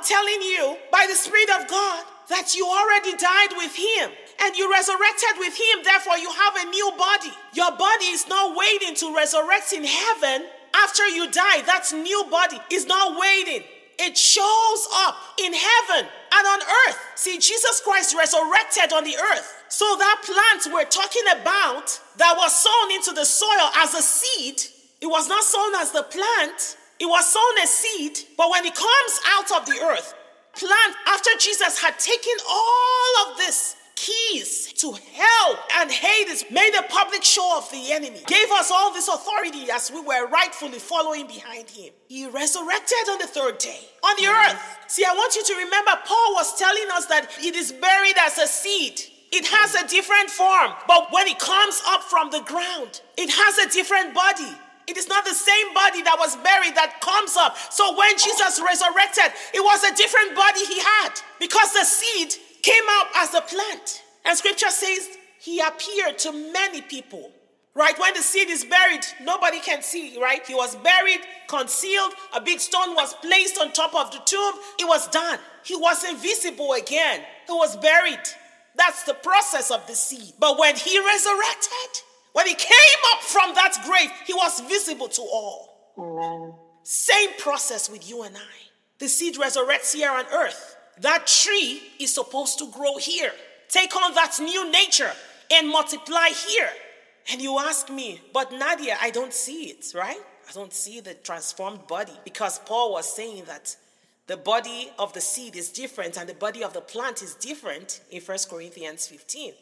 I'm telling you by the Spirit of God that you already died with Him and you resurrected with Him. Therefore, you have a new body. Your body is not waiting to resurrect in heaven after you die. That's new body is not waiting. It shows up in heaven and on earth. See, Jesus Christ resurrected on the earth. So that plant we're talking about that was sown into the soil as a seed, it was not sown as the plant, it was sown as seed, but when it comes out of the earth, plant after Jesus had taken all of this keys to hell and Hades, made a public show of the enemy, gave us all this authority as we were rightfully following behind him. He resurrected on the third day on the earth. See, I want you to remember Paul was telling us that it is buried as a seed. It has a different form, but when it comes up from the ground, it has a different body. It is not the same body that was buried that comes up. So when Jesus resurrected, it was a different body he had because the seed came up as a plant. And scripture says he appeared to many people. Right? When the seed is buried, nobody can see, right? He was buried, concealed, a big stone was placed on top of the tomb. It was done. He was invisible again. He was buried. That's the process of the seed. But when he resurrected, when he came up from that grave, he was visible to all. Amen. Same process with you and I. The seed resurrects here on earth. That tree is supposed to grow here. Take on that new nature and multiply here. And you ask me, but Nadia, I don't see it, right? I don't see the transformed body because Paul was saying that the body of the seed is different and the body of the plant is different in 1 Corinthians 15.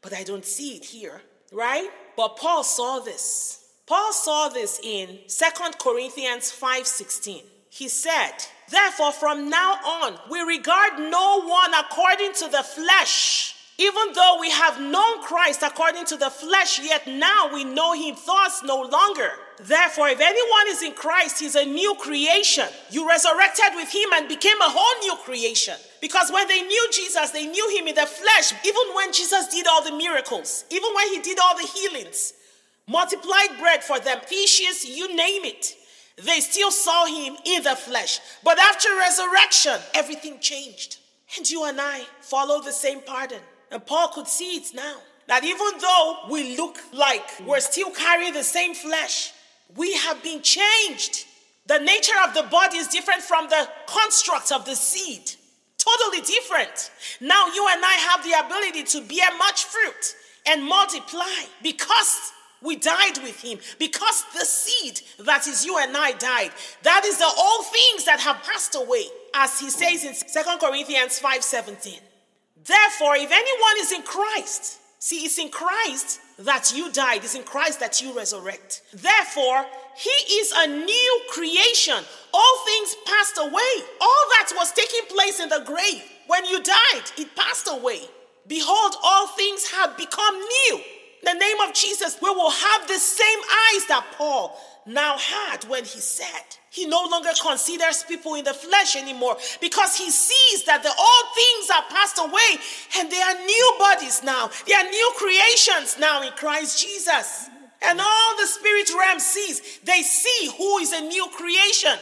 But I don't see it here, right? But Paul saw this. Paul saw this in 2 Corinthians 5:16. He said, Therefore, from now on, we regard no one according to the flesh. Even though we have known Christ according to the flesh, yet now we know him thus no longer. Therefore, if anyone is in Christ, he's a new creation. You resurrected with him and became a whole new creation. Because when they knew Jesus, they knew him in the flesh, even when Jesus did all the miracles, even when he did all the healings, multiplied bread for them, fishes, you name it. They still saw him in the flesh. But after resurrection, everything changed. And you and I follow the same pattern. And Paul could see it now. That even though we look like we're still carrying the same flesh, we have been changed. The nature of the body is different from the construct of the seed. Totally different. Now you and I have the ability to bear much fruit and multiply because we died with him because the seed that is you and I died. That is the old things that have passed away, as he says in Second Corinthians 5:17. Therefore, if anyone is in Christ, see, it's in Christ that you died, it's in Christ that you resurrect. Therefore, he is a new creation. All things passed away. All that was taking place in the grave when you died, it passed away. Behold, all things have become new the name of Jesus, we will have the same eyes that Paul now had when he said, he no longer considers people in the flesh anymore because he sees that the old things are passed away and they are new bodies now. They are new creations now in Christ Jesus. And all the spirit realm sees, they see who is a new creation.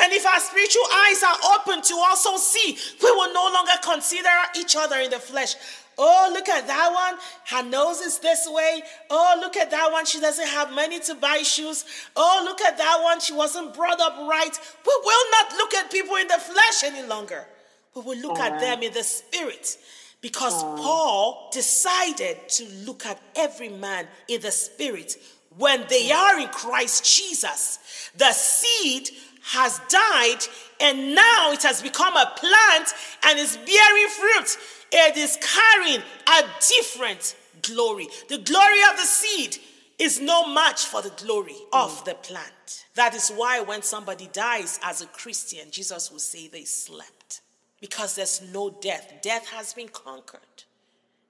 And if our spiritual eyes are open to also see, we will no longer consider each other in the flesh. Oh, look at that one. Her nose is this way. Oh, look at that one. She doesn't have money to buy shoes. Oh, look at that one. She wasn't brought up right. We will not look at people in the flesh any longer. We will look at them in the spirit because Paul decided to look at every man in the spirit when they are in Christ Jesus. The seed has died and now it has become a plant and is bearing fruit. It is carrying a different glory. The glory of the seed is no match for the glory of mm. the plant. That is why when somebody dies as a Christian, Jesus will say they slept because there's no death. Death has been conquered.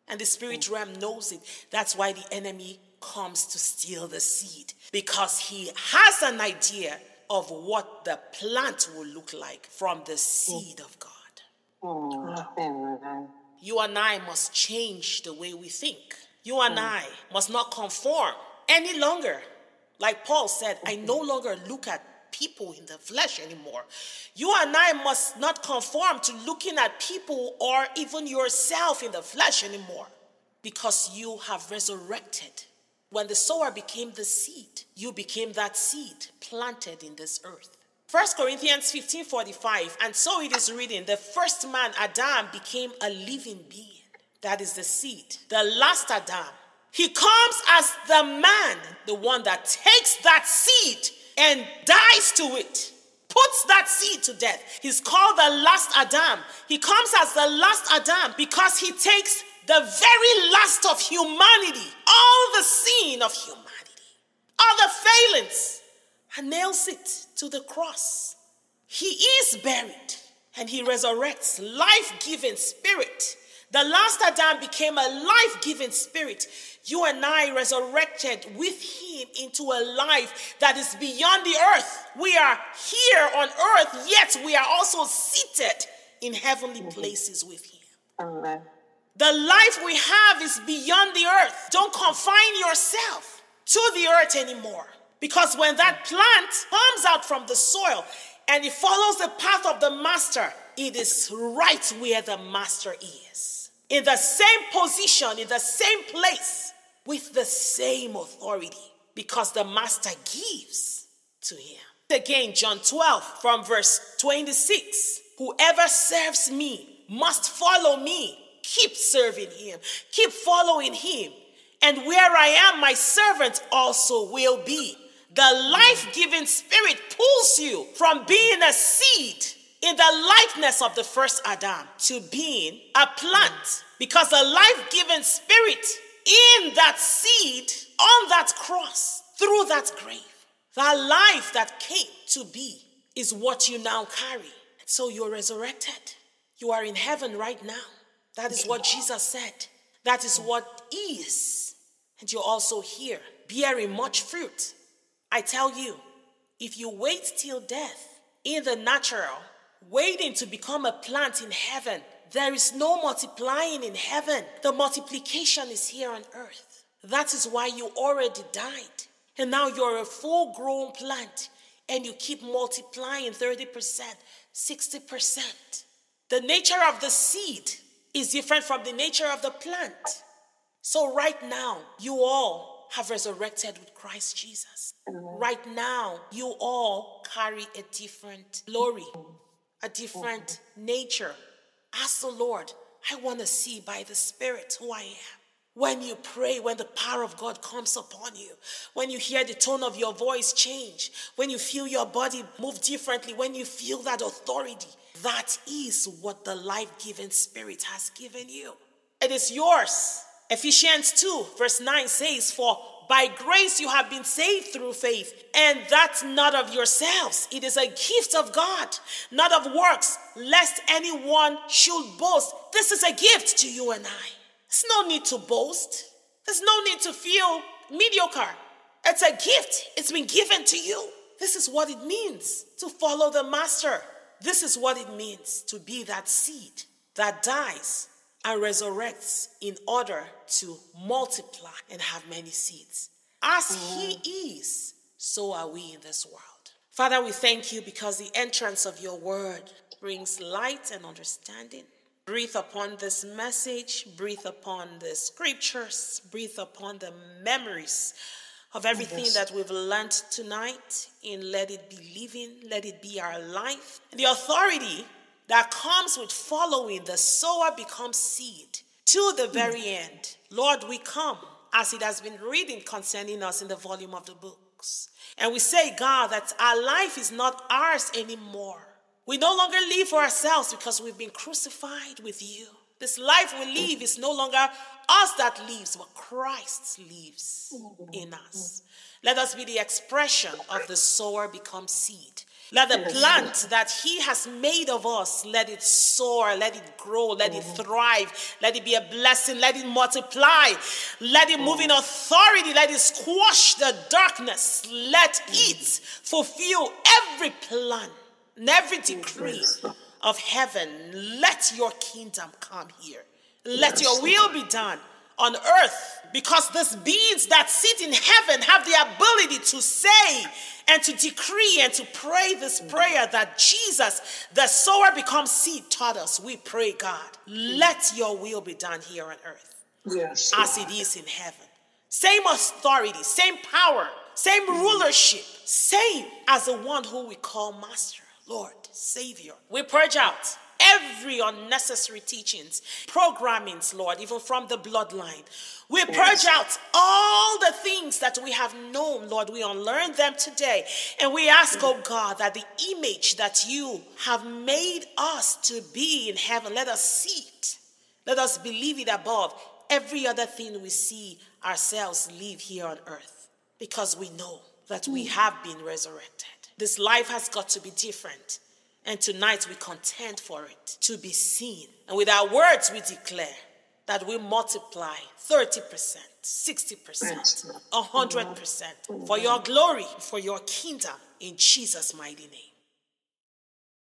And the spirit mm. realm knows it. That's why the enemy comes to steal the seed because he has an idea of what the plant will look like from the seed of God. Mm. You and I must change the way we think. You and mm. I must not conform any longer. Like Paul said, I no mm-hmm. longer look at people in the flesh anymore. You and I must not conform to looking at people or even yourself in the flesh anymore because you have resurrected. When the sower became the seed, you became that seed planted in this earth. 1 Corinthians 15 45, and so it is written, the first man, Adam, became a living being. That is the seed. The last Adam, he comes as the man, the one that takes that seed and dies to it, puts that seed to death. He's called the last Adam. He comes as the last Adam because he takes the very last of humanity, all the sin of humanity, all the failings, and nails it to the cross. He is buried and he resurrects, life giving spirit. The last Adam became a life giving spirit. You and I resurrected with him into a life that is beyond the earth. We are here on earth, yet we are also seated in heavenly mm-hmm. places with him. Amen. The life we have is beyond the earth. Don't confine yourself to the earth anymore. Because when that plant comes out from the soil and it follows the path of the master, it is right where the master is. In the same position, in the same place, with the same authority, because the master gives to him. Again, John 12 from verse 26 Whoever serves me must follow me Keep serving him, keep following him. And where I am, my servant also will be. The life giving spirit pulls you from being a seed in the likeness of the first Adam to being a plant. Because the life giving spirit in that seed, on that cross, through that grave, that life that came to be is what you now carry. So you're resurrected. You are in heaven right now. That is what Jesus said. That is what is. And you're also here, bearing much fruit. I tell you, if you wait till death in the natural, waiting to become a plant in heaven, there is no multiplying in heaven. The multiplication is here on earth. That is why you already died. And now you're a full grown plant and you keep multiplying 30%, 60%. The nature of the seed is different from the nature of the plant. So, right now, you all have resurrected with Christ Jesus. Right now, you all carry a different glory, a different mm-hmm. nature. Ask the Lord, I want to see by the Spirit who I am. When you pray, when the power of God comes upon you, when you hear the tone of your voice change, when you feel your body move differently, when you feel that authority, that is what the life giving spirit has given you. It is yours. Ephesians 2, verse 9 says, For by grace you have been saved through faith, and that's not of yourselves. It is a gift of God, not of works, lest anyone should boast. This is a gift to you and I. There's no need to boast, there's no need to feel mediocre. It's a gift, it's been given to you. This is what it means to follow the Master. This is what it means to be that seed that dies and resurrects in order to multiply and have many seeds. As He mm. is, so are we in this world. Father, we thank you because the entrance of your word brings light and understanding. Breathe upon this message, breathe upon the scriptures, breathe upon the memories of everything yes. that we've learned tonight in Let It Be Living, Let It Be Our Life. The authority that comes with following the sower becomes seed to the very end. Lord, we come as it has been written concerning us in the volume of the books. And we say, God, that our life is not ours anymore. We no longer live for ourselves because we've been crucified with you. This life we live is no longer us that lives, but Christ lives in us. Let us be the expression of the sower become seed. Let the plant that He has made of us, let it soar, let it grow, let it thrive, let it be a blessing, let it multiply, let it move in authority, let it squash the darkness, let it fulfill every plan and every decree of heaven. Let your kingdom come here. Let your will be done on earth because these beings that sit in heaven have the ability to say and to decree and to pray this prayer that Jesus, the sower becomes seed, taught us. We pray, God, let your will be done here on earth Yes. as it is in heaven. Same authority, same power, same rulership, same as the one who we call Master, Lord, Savior. We purge out every unnecessary teachings, programmings, Lord, even from the bloodline. We purge out all the things that we have known, Lord. We unlearn them today. And we ask, oh God, that the image that you have made us to be in heaven, let us see it. Let us believe it above every other thing we see ourselves live here on earth because we know that we mm. have been resurrected. This life has got to be different. And tonight we contend for it to be seen. And with our words, we declare that we multiply 30%, 60%, 100% for your glory, for your kingdom, in Jesus' mighty name.